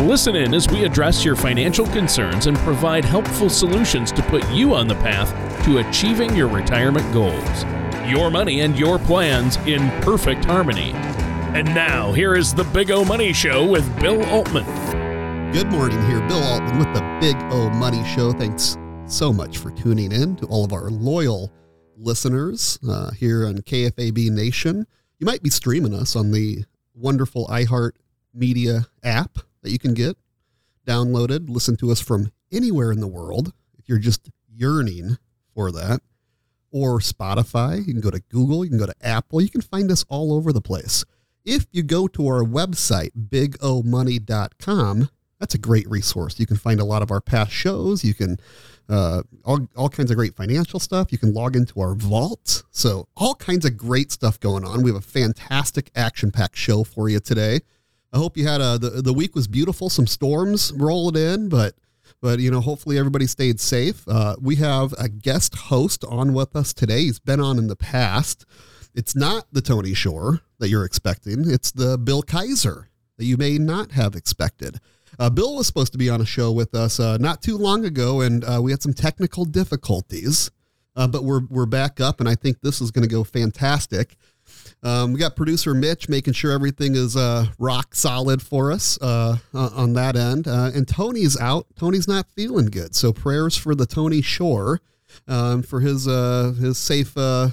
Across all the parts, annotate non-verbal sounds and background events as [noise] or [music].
Listen in as we address your financial concerns and provide helpful solutions to put you on the path to achieving your retirement goals. Your money and your plans in perfect harmony. And now, here is the Big O Money Show with Bill Altman. Good morning, here, Bill Altman with the Big O Money Show. Thanks so much for tuning in to all of our loyal listeners uh, here on KFAB Nation. You might be streaming us on the wonderful iHeart Media app that you can get downloaded, listen to us from anywhere in the world if you're just yearning for that. Or Spotify, you can go to Google, you can go to Apple, you can find us all over the place. If you go to our website, bigomoney.com, that's a great resource. You can find a lot of our past shows. You can uh, all, all kinds of great financial stuff. You can log into our vault. So all kinds of great stuff going on. We have a fantastic action packed show for you today. I hope you had a the, the week was beautiful. Some storms rolling in, but but you know hopefully everybody stayed safe. Uh, we have a guest host on with us today. He's been on in the past. It's not the Tony Shore that you're expecting. It's the Bill Kaiser that you may not have expected. Uh, Bill was supposed to be on a show with us uh, not too long ago, and uh, we had some technical difficulties. Uh, but we're we're back up, and I think this is going to go fantastic. Um, we got producer Mitch making sure everything is uh, rock solid for us uh, on that end. Uh, and Tony's out. Tony's not feeling good. So prayers for the Tony Shore um, for his uh, his safe uh,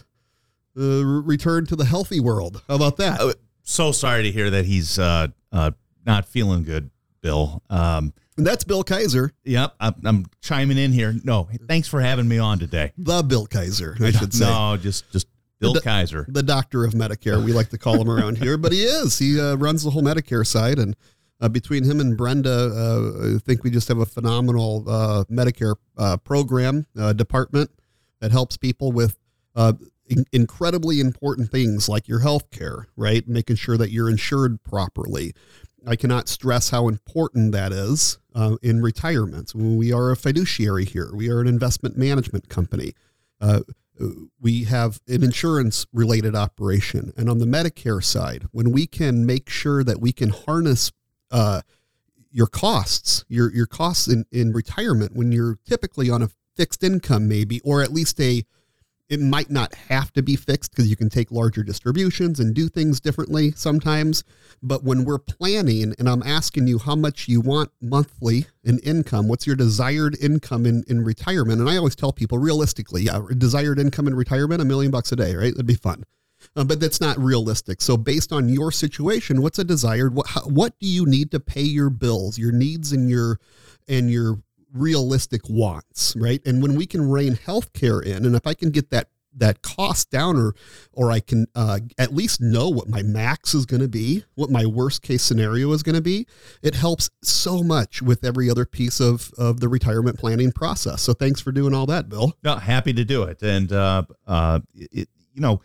uh, return to the healthy world. How about that? So sorry to hear that he's not feeling good, Bill. Um, and that's Bill Kaiser. Yep, I'm, I'm, chiming in here. No, thanks for having me on today. The Bill Kaiser, I should say. No, just just Bill the, Kaiser, the doctor of Medicare, we like to call him around here, but he is. He uh, runs the whole Medicare side, and uh, between him and Brenda, uh, I think we just have a phenomenal uh, Medicare uh, program uh, department that helps people with in- incredibly important things like your health care, right? Making sure that you're insured properly. I cannot stress how important that is in retirement. We are a fiduciary here. We are an investment management company. Uh, we have an insurance related operation. And on the Medicare side, when we can make sure that we can harness uh, your costs, your, your costs in, in retirement, when you're typically on a fixed income, maybe, or at least a it might not have to be fixed because you can take larger distributions and do things differently sometimes. But when we're planning and I'm asking you how much you want monthly in income, what's your desired income in, in retirement? And I always tell people realistically, yeah, desired income in retirement, a million bucks a day, right? That'd be fun. Uh, but that's not realistic. So, based on your situation, what's a desired? What how, what do you need to pay your bills, your needs, and your and your realistic wants, right? And when we can rein healthcare in, and if I can get that that cost down or or I can uh, at least know what my max is going to be, what my worst case scenario is going to be, it helps so much with every other piece of of the retirement planning process. So thanks for doing all that, Bill. No, happy to do it. And uh, uh, it, you know,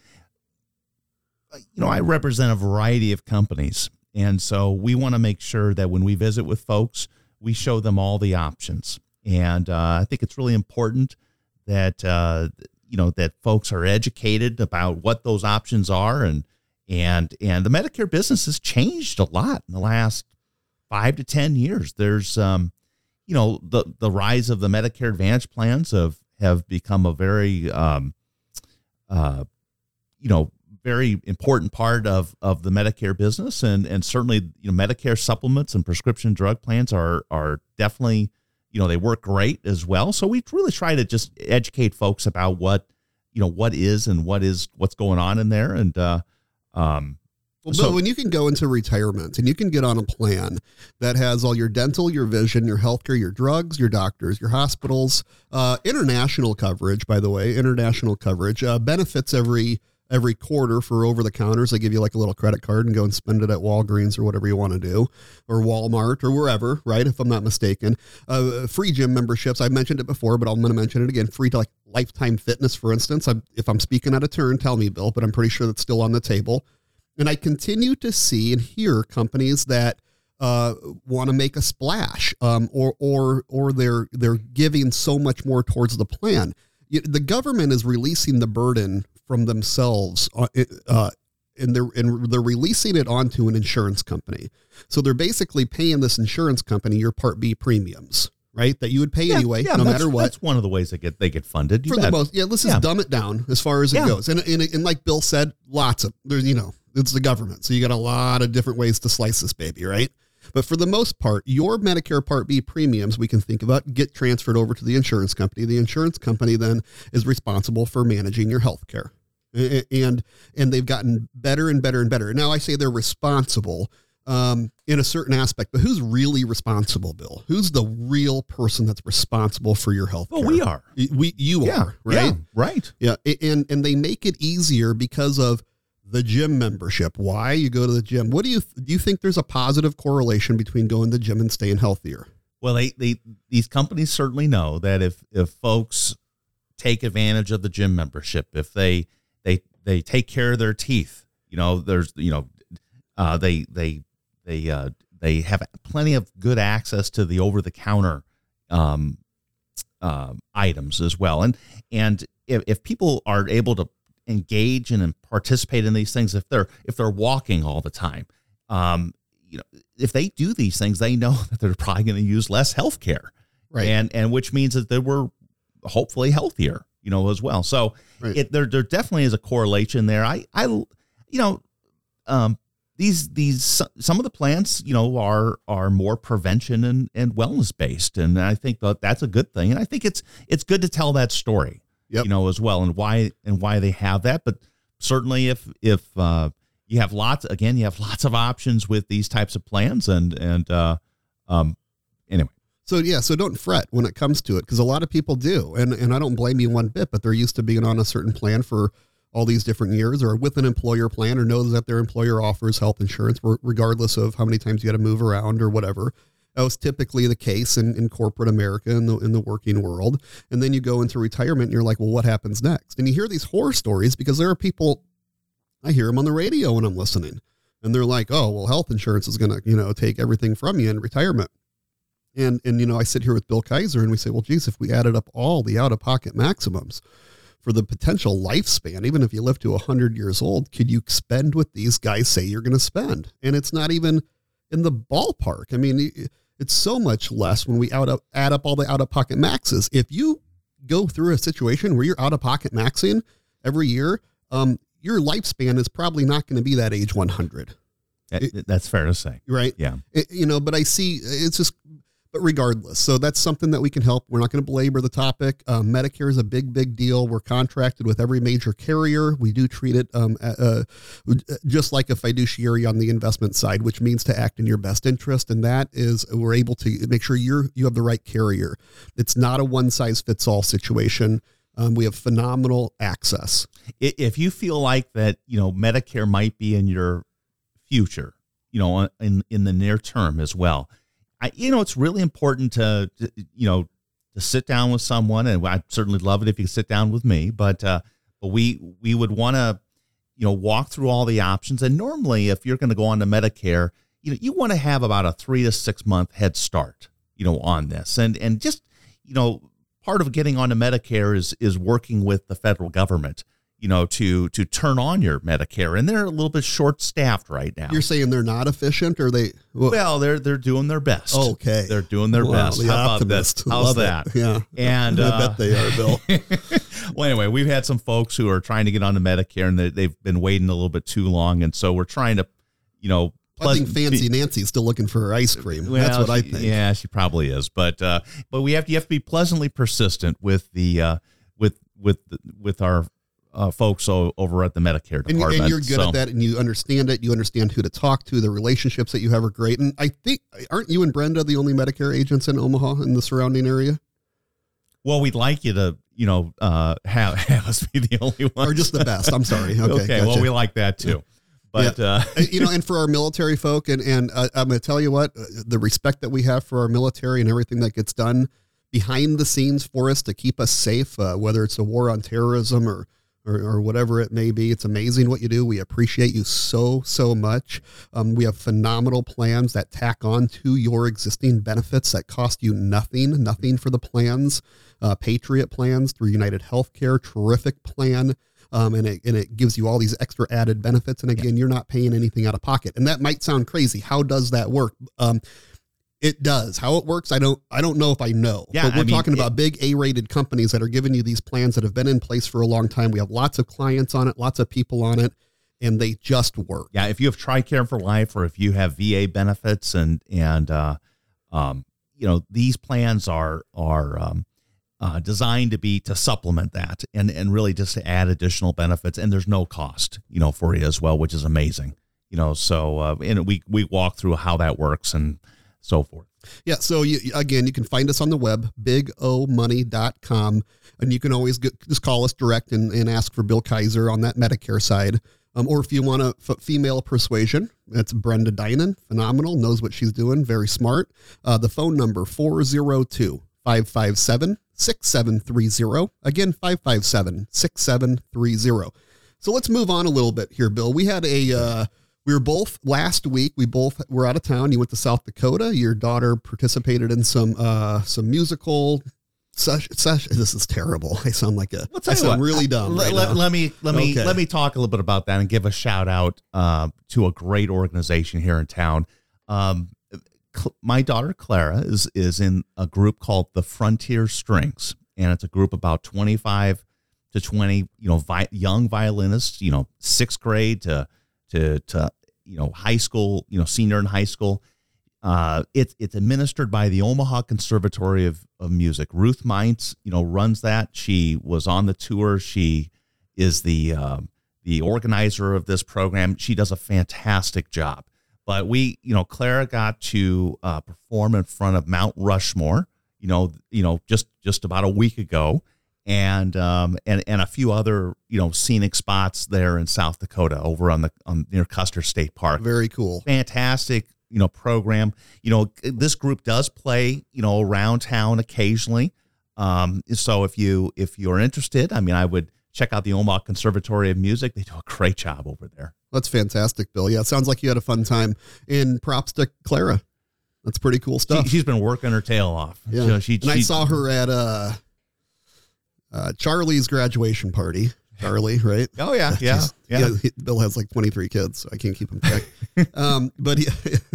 you know, I represent a variety of companies, and so we want to make sure that when we visit with folks, we show them all the options. And uh, I think it's really important that uh, you know that folks are educated about what those options are, and and and the Medicare business has changed a lot in the last five to ten years. There's um, you know the the rise of the Medicare Advantage plans have have become a very um, uh, you know very important part of of the Medicare business, and and certainly you know Medicare supplements and prescription drug plans are are definitely you know they work great as well. So we really try to just educate folks about what you know what is and what is what's going on in there, and uh, um, well, so, when you can go into retirement and you can get on a plan that has all your dental, your vision, your healthcare, your drugs, your doctors, your hospitals, uh, international coverage, by the way, international coverage uh, benefits every every quarter for over the counters. They give you like a little credit card and go and spend it at Walgreens or whatever you want to do, or Walmart or wherever, right? If I'm not mistaken. Uh, free gym memberships. I've mentioned it before, but I'm going to mention it again. Free to like Lifetime Fitness, for instance. I'm, if I'm speaking out of turn, tell me, Bill, but I'm pretty sure that's still on the table. And I continue to see and hear companies that uh, want to make a splash, um, or or or they're they're giving so much more towards the plan. The government is releasing the burden from themselves, uh, uh, and they're and they're releasing it onto an insurance company. So they're basically paying this insurance company your Part B premiums, right? That you would pay Yeah, anyway, yeah, no matter what. That's one of the ways they get they get funded. You for the most, yeah. Let's just Yeah. dumb it down as far as it goes. And, and and like Bill said, lots of there's you know it's the government, so you got a lot of different ways to slice this baby, right? But for the most part, your Medicare Part B premiums we can think about get transferred over to the insurance company. The insurance company then is responsible for managing your health care. And and they've gotten better and better and better. Now I say they're responsible um, in a certain aspect, but who's really responsible, Bill? Who's the real person that's responsible for your health Well, we are. We you Yeah, are right. yeah, right. Yeah, and and they make it easier because of the gym membership. Why you go to the gym? What do you do? You think there's a positive correlation between going to the gym and staying healthier? Well, they, they these companies certainly know that if if folks take advantage of the gym membership, if they they they take care of their teeth, you know, there's you know, uh, they they they uh, they have plenty of good access to the over the counter um, uh, items as well, and and if, if people are able to engage and participate in these things, if they're if they're walking all the time, um, you know, if they do these things, they know [laughs] that they're probably going to use less health care. Right. And and which means that they were hopefully healthier, you know, as well. So Right. it there there definitely is a correlation there. I I you know, um these these some of the plans, you know, are are more prevention and and wellness based and I think that that's a good thing. And I think it's it's good to tell that story. Yep. You know, as well and why and why they have that, but certainly if if uh you have lots again you have lots of options with these types of plans and and uh um So yeah, so don't fret when it comes to it because a lot of people do, and and I don't blame you one bit. But they're used to being on a certain plan for all these different years, or with an employer plan, or knows that their employer offers health insurance, regardless of how many times you got to move around or whatever. That was typically the case in, in corporate America in the in the working world. And then you go into retirement, and you're like, well, what happens next? And you hear these horror stories because there are people. I hear them on the radio when I'm listening, and they're like, oh, well, health insurance is going to you know take everything from you in retirement. And and you know, I sit here with Bill Kaiser and we say, well, geez, if we added up all the out of pocket maximums for the potential lifespan, even if you live to hundred years old, could you spend what these guys say you're going to spend? And it's not even in the ballpark. I mean, it's so much less when we out add up all the out of pocket maxes. If you go through a situation where you're out of pocket maxing every year, um, your lifespan is probably not going to be that age 100, that- that's fair to say right? yeah It- you know, but I see it's just, but regardless, so that's something that we can help. We're not going to belabor the topic. Um, Medicare is a big, big deal. We're contracted with every major carrier. We do treat it um, uh, uh, just like a fiduciary on the investment side, which means to act in your best interest, and that is we're able to make sure you're you have the right carrier. It's not a one size fits all situation. Um, we have phenomenal access. If you feel like that you know medicare might be in your future you know in in the near term as well I, you know it's really important to you know to sit down with someone and i'd certainly love it if you could sit down with me but uh but we we would want to you know walk through all the options and normally if you're going to go on to medicare you know you want to have about a three to six month head start you know on this and and just you know part of getting onto medicare is is working with the federal government you know to to turn on your medicare and they're a little bit short staffed right now You're saying they're not efficient, or they? Well, well they're they're doing their best Okay. they're doing their Wow, best the how about optimist. that how's Love it. that Yeah. and I uh, bet they are, Bill. [laughs] well, anyway, we've had some folks who are trying to get onto Medicare and they, they've been waiting a little bit too long, and so we're trying to, you know, I think Fancy Nancy's still looking for her ice cream. Well, That's what I think. Yeah, she probably is, but uh, but we have to you have to be pleasantly persistent with the uh, with with the, with our uh, folks o- over at the Medicare And, department. and you're good So- at that, and you understand it. You understand who to talk to. The relationships that you have are great. And I think, aren't you and Brenda the only Medicare agents in Omaha and the surrounding area? Well, we'd like you to, you know, uh, have, [laughs] have us be the only one, or just the best. I'm sorry. [laughs] Okay, okay. Well, we like that too. But uh, Uh, you know, and for our military folk, and and uh, I'm going to tell you what, uh, the respect that we have for our military and everything that gets done behind the scenes for us to keep us safe, uh, whether it's a war on terrorism or, or or whatever it may be, it's amazing what you do. We appreciate you so so much. Um, we have phenomenal plans that tack on to your existing benefits that cost you nothing, nothing for the plans. Uh, Patriot plans through United Healthcare, terrific plan um, and it and it gives you all these extra added benefits. And again, you're not paying anything out of pocket. And that might sound crazy. How does that work? Um, it does. How it works, I don't. I don't know if I know. Yeah, but we're I mean, talking it- about big A-rated companies that are giving you these plans that have been in place for a long time. We have lots of clients on it, lots of people on it, and they just work. yeah, if you have TRICARE for life or if you have VA benefits and and uh, um, you know these plans are are um, uh, designed to be to supplement that and and really just to add additional benefits and there's no cost you know for you as well, which is amazing. You know, so uh, and we we walk through how that works and so forth. Yeah. So you, again, you can find us on the web, bigomoney.com, and you can always get, just call us direct and, and ask for Bill Kaiser on that Medicare side. Um, or if you want a f- female persuasion, that's Brenda Dinan, phenomenal, knows what she's doing, very smart. Uh, the phone number 402 557 6730. Again, 557 6730. So let's move on a little bit here, Bill. We had a, uh, we were both last week. We both were out of town. You went to South Dakota. Your daughter participated in some, uh, some musical session. Sesh- this is terrible. I sound like a, Well, I sound what, really uh, dumb. Let, right let me let me Okay. let me talk a little bit about that and give a shout out uh, to a great organization here in town. Um, Cl- my daughter Clara is is in a group called the Frontier Strings, and it's a group about twenty five to twenty, you know, vi- young violinists, you know, sixth grade to to to you know high school, you know, senior in high school. Uh, it's it's administered by the Omaha Conservatory of, of Music. Ruth Meints, you know, runs that. She was on the tour. She is the um the organizer of this program. She does a fantastic job. But we, you know, Clara got to uh, perform in front of Mount Rushmore. You know, you know, just just about a week ago, and um, and and a few other you know scenic spots there in South Dakota, over on the on near Custer State Park Very cool. fantastic you know program you know this group does play you know around town occasionally um so if you if you're interested i mean i would check out the omaha conservatory of music they do a great job over there That's fantastic, Bill. Yeah, it sounds like you had a fun time. And props to Clara. That's pretty cool stuff. she, she's been working her tail off Yeah. Know, she, and I saw her at uh, uh, Charlie's graduation party. Charlie, right? oh yeah yeah Yeah he- Bill has like 23 kids, so I can't keep him track. [laughs] um, but he,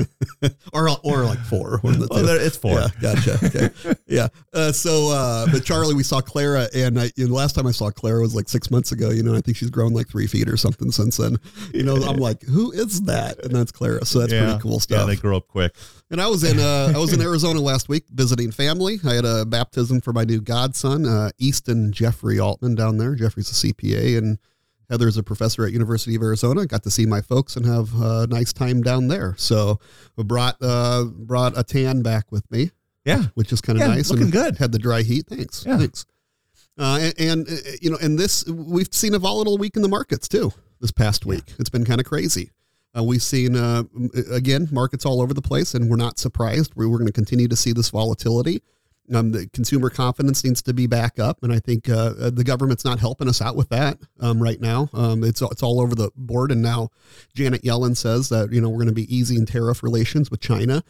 [laughs] or or like four. [laughs] One the Well, it's four Yeah, gotcha. Okay. yeah. Uh, so, uh, but Charlie, we saw Clara, and I, you know, last time I saw Clara was like six months ago. You know, I think she's grown like three feet or something since then. You know, I'm like, who is that? And that's Clara. So that's yeah. pretty cool stuff. yeah they grow up quick And I was in uh, I was in Arizona last week visiting family. I had a baptism for my new godson, uh, Easton Jeffrey Altman down there. Jeffrey's a CPA and Heather's a professor at University of Arizona. Got to see my folks and have a nice time down there. So brought uh, brought a tan back with me, yeah which is kind of Yeah, nice. looking and good. Had the dry heat. Thanks. Yeah. Thanks. Uh, and, and uh, you know, and this we've seen a volatile week in the markets too. This past week, it's been kind of crazy. Uh, we've seen uh, again markets all over the place, and we're not surprised. We- We're going to continue to see this volatility. Um, the consumer confidence needs to be back up, and I think uh, uh, the government's not helping us out with that um, right now. Um, it's it's all over the board, and now Janet Yellen says that you know we're going to be easing tariff relations with China.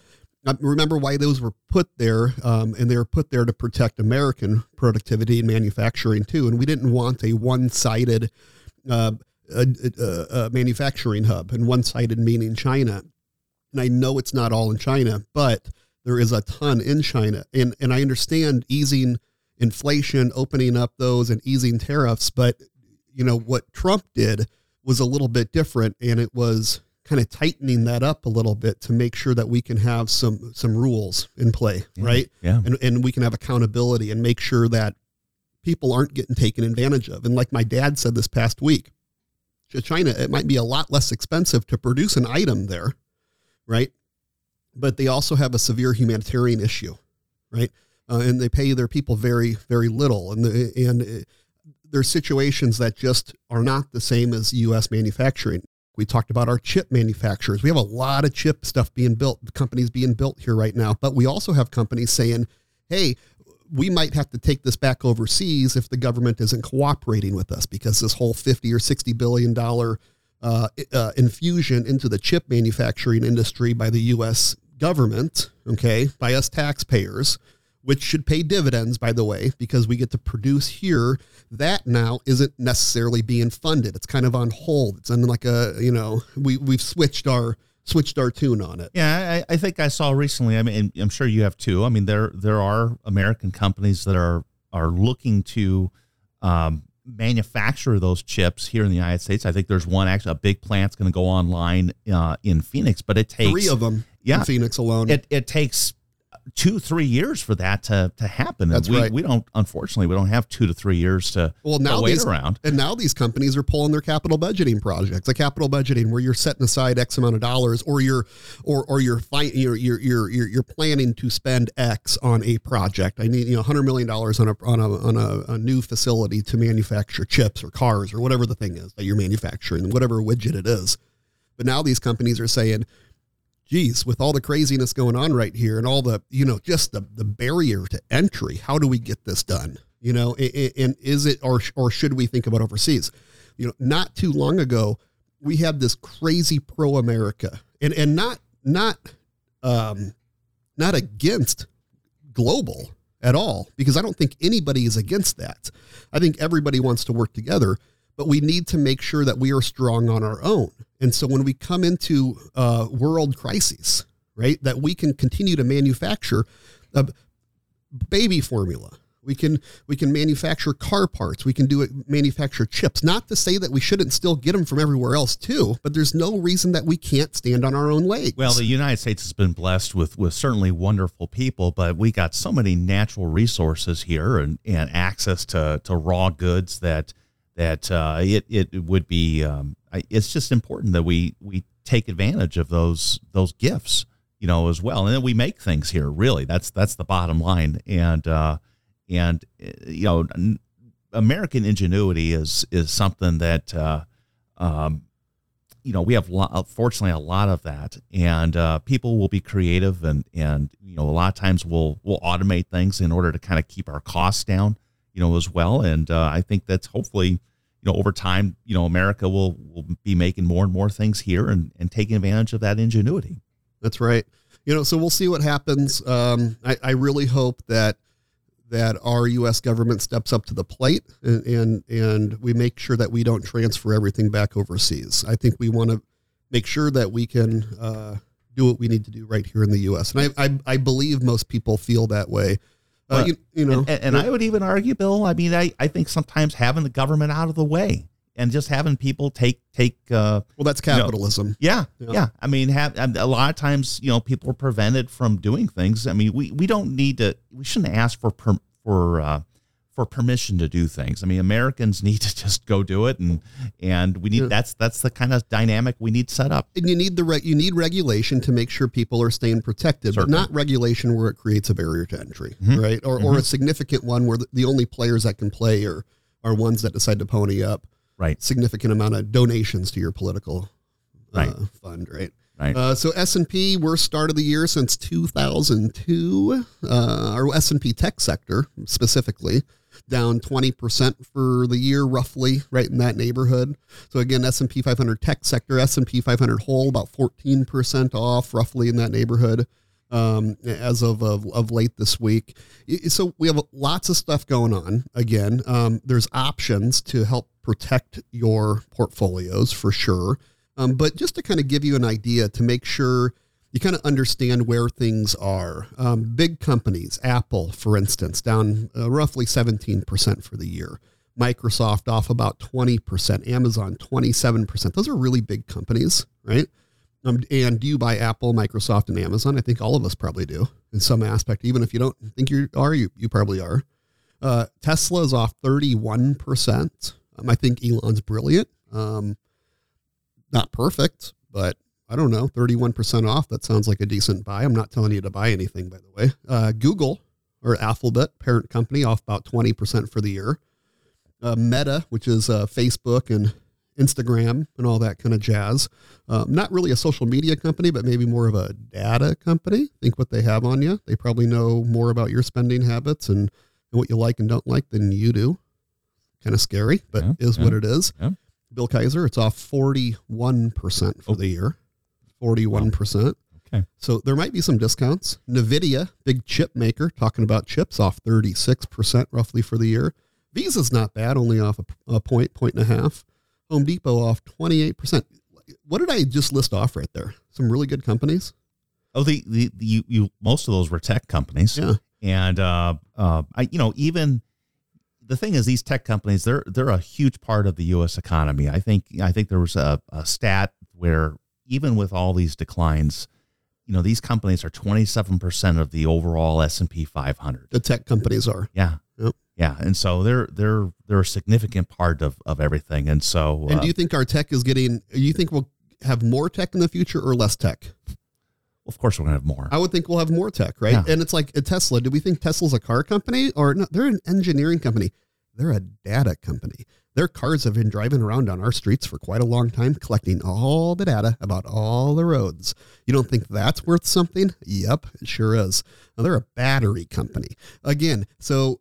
Uh, remember why those were put there, um, and they were put there to protect American productivity and manufacturing too. And we didn't want a one-sided uh, uh, uh, uh, manufacturing hub, and one-sided meaning China. And I know it's not all in China, but there is a ton in China, and and I understand easing inflation, opening up those, and easing tariffs. But you know what Trump did was a little bit different, and it was kind of tightening that up a little bit to make sure that we can have some some rules in play, right? yeah And and we can have accountability and make sure that people aren't getting taken advantage of. And like my dad said this past week, to China, it might be a lot less expensive to produce an item there, right? But they also have a severe humanitarian issue, right? uh, and they pay their people very very little, and the, and uh, there's situations that just are not the same as U.S. manufacturing. We talked about our chip manufacturers. We have a lot of chip stuff being built, companies being built here right now, but we also have companies saying, "Hey, we might have to take this back overseas if the government isn't cooperating with us because this whole 50 or 60 billion dollar uh, uh, infusion into the chip manufacturing industry by the US government, okay, by us taxpayers, which should pay dividends, by the way, because we get to produce here. That now isn't necessarily being funded. It's kind of on hold. It's on like a, you know, we, we've switched our switched our tune on it. Yeah, I, I think I saw recently. I mean, I'm sure you have too. I mean, there there are American companies that are are looking to um, manufacture those chips here in the United States. I think there's one actually a big plant's going to go online uh, in Phoenix, but it takes three of them. Yeah, in Phoenix alone. It it takes two three years for that to to happen. That's we, right. We don't unfortunately we don't have two to three years to well now to wait these, around. And now these companies are pulling their capital budgeting projects. A capital budgeting where you're setting aside X amount of dollars, or you're or or you're fi- you're, you're you're you're you're planning to spend X on a project. I need you know hundred million dollars on a on a on a, a new facility to manufacture chips or cars or whatever the thing is that you're manufacturing, whatever widget it is. But now these companies are saying, geez, with all the craziness going on right here and all the, you know, just the, the barrier to entry, how do we get this done? You know, and, and is it, or, or should we think about overseas? You know, not too long ago, we had this crazy pro America and, and not, not, um, not against global at all, because I don't think anybody is against that. I think everybody wants to work together, but we need to make sure that we are strong on our own. And so when we come into uh, world crises, right, that we can continue to manufacture a baby formula. We can we can manufacture car parts. We can do it manufacture chips. Not to say that we shouldn't still get them from everywhere else too, but there's no reason that we can't stand on our own legs. Well, the United States has been blessed with with certainly wonderful people, but we got so many natural resources here and, and access to, to raw goods that that uh, it it would be um, it's just important that we we take advantage of those those gifts you know as well. And then we make things here really. That's that's the bottom line. And uh, and uh, you know American ingenuity is is something that uh, um, you know we have lo- fortunately a lot of that. And uh, people will be creative and and you know a lot of times we'll we'll automate things in order to kind of keep our costs down you know as well and uh, I think that's hopefully you know over time you know America will will be making more and more things here and and taking advantage of that ingenuity. That's right. You know, so we'll see what happens. Um, I, I really hope that that our U.S. government steps up to the plate and, and and we make sure that we don't transfer everything back overseas. I think we want to make sure that we can uh, do what we need to do right here in the U.S. And I I, I believe most people feel that way. Uh, Well, you, you know, and, and, and I would even argue, Bill. I mean, I, I think sometimes having the government out of the way and just having people take take uh, well, that's you know, capitalism. Yeah, Yeah. yeah. I mean, have a lot of times, you know, people are prevented from doing things. I mean, we, we don't need to. We shouldn't ask for per, for uh, for permission to do things. I mean, Americans need to just go do it, and and we need Yeah. that's that's the kind of dynamic we need set up. and you need the re- you need regulation to make sure people are staying protected, Certainly. but not regulation where it creates a barrier to entry, Mhm. right? Or or a significant one where the, the only players that can play are are ones that decide to pony up Right. significant amount of donations to your political uh, Right. fund, right? Right. Uh, so S and P worst start of the year since 2002. Uh, our S and P tech sector specifically down 20% for the year, roughly right in that neighborhood. So again, S and P 500 tech sector, S and P 500 whole about 14% off, roughly in that neighborhood. Um, as of, of of late this week, so we have lots of stuff going on. Again, um, there's options to help protect your portfolios for sure. Um, but just to kind of give you an idea to make sure you kind of understand where things are. Um, big companies, Apple, for instance, down uh, roughly 17% for the year. Microsoft off about 20%, Amazon 27%. Those are really big companies, right? Um, and do you buy Apple, Microsoft, and Amazon? I think all of us probably do in some aspect. Even if you don't think you are, you, you probably are. Uh, Tesla is off 31%. Um, I think Elon's brilliant. Um, not perfect, but I don't know, 31% off. That sounds like a decent buy. I'm not telling you to buy anything, by the way. Uh, Google or Alphabet, parent company, off about 20% for the year. Uh, Meta, which is uh, Facebook and Instagram and all that kind of jazz. Um, not really a social media company, but maybe more of a data company. Think what they have on you. They probably know more about your spending habits and, and what you like and don't like than you do. Kind of scary, but Yeah, is yeah, what it is. yeah. Bill Kaiser, it's off 41% for Oh. the year. 41%. Okay. So there might be some discounts. NVIDIA, big chip maker, talking about chips, off 36% roughly for the year. Visa's not bad, only off a, a point, point and a half. Home Depot off 28%. What did I just list off right there? Some really good companies. Oh, the, the, the you, you most of those were tech companies. Yeah. And uh, uh, I, you know, even the thing is, these tech companies they're they're a huge part of the U.S. economy. I think I think there was a, a stat where even with all these declines, you know, these companies are twenty seven percent of the overall S and P five hundred. The tech companies are. Yeah. Yep. Yeah, and so they're they're they're a significant part of, of everything, and so And uh, do you think our tech is getting, you think we'll have more tech in the future or less tech? of course we're gonna have more. I would think we'll have more tech, right? Yeah. And it's like a Tesla. Do we think Tesla's a car company or no? They're an engineering company. They're a data company. Their cars have been driving around on our streets for quite a long time, collecting all the data about all the roads. You don't think that's worth something? Yep, it sure is. Now, they're a battery company. Again, so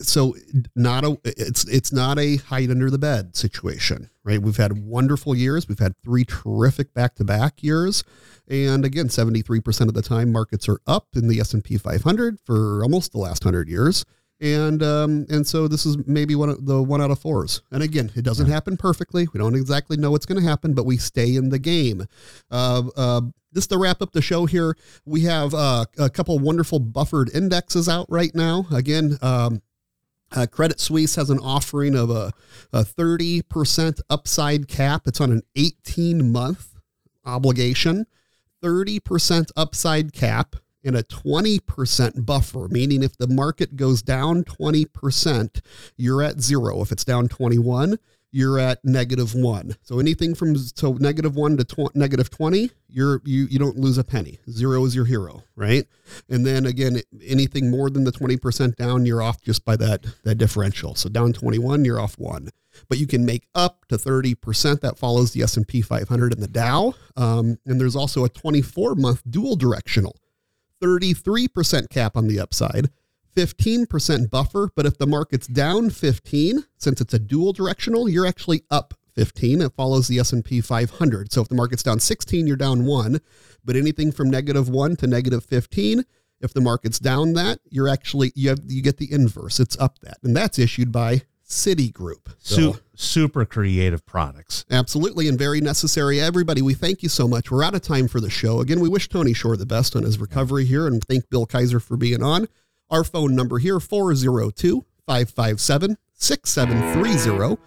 so not a it's it's not a hide under the bed situation right we've had wonderful years we've had three terrific back-to-back years and again 73% of the time markets are up in the s&p 500 for almost the last 100 years and um, and so this is maybe one of the one out of fours. And again it doesn't happen perfectly. We don't exactly know what's going to happen but we stay in the game. Uh, uh, just to wrap up the show here. We have uh, a couple wonderful buffered indexes out right now. Again um, uh, Credit Suisse has an offering of a, a 30% upside cap. It's on an 18 month obligation, 30% upside cap, and a 20% buffer, meaning if the market goes down 20%, you're at zero. If it's down 21, you're at negative one. So anything from so negative one to tw- negative 20, you're, you, you don't lose a penny. Zero is your hero, right? And then again, anything more than the 20% down, you're off just by that, that differential. So down 21, you're off one. But you can make up to 30%. That follows the S&P 500 and the Dow. Um, and there's also a 24-month dual directional. 33% cap on the upside, 15% buffer. But if the market's down 15, since it's a dual directional, you're actually up 15. It follows the S&P 500. So if the market's down 16, you're down one. But anything from negative one to negative 15, if the market's down that, you're actually you have you get the inverse. It's up that, and that's issued by Citigroup. So- Su- super creative products. Absolutely, and very necessary. Everybody, we thank you so much. We're out of time for the show. Again, we wish Tony Shore the best on his recovery here and thank Bill Kaiser for being on. Our phone number here 402 557 6730.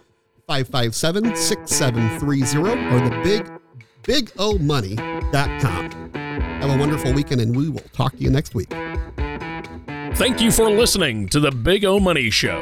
557 6730 or the big bigomoney.com. Have a wonderful weekend and we will talk to you next week. Thank you for listening to the Big O Money Show.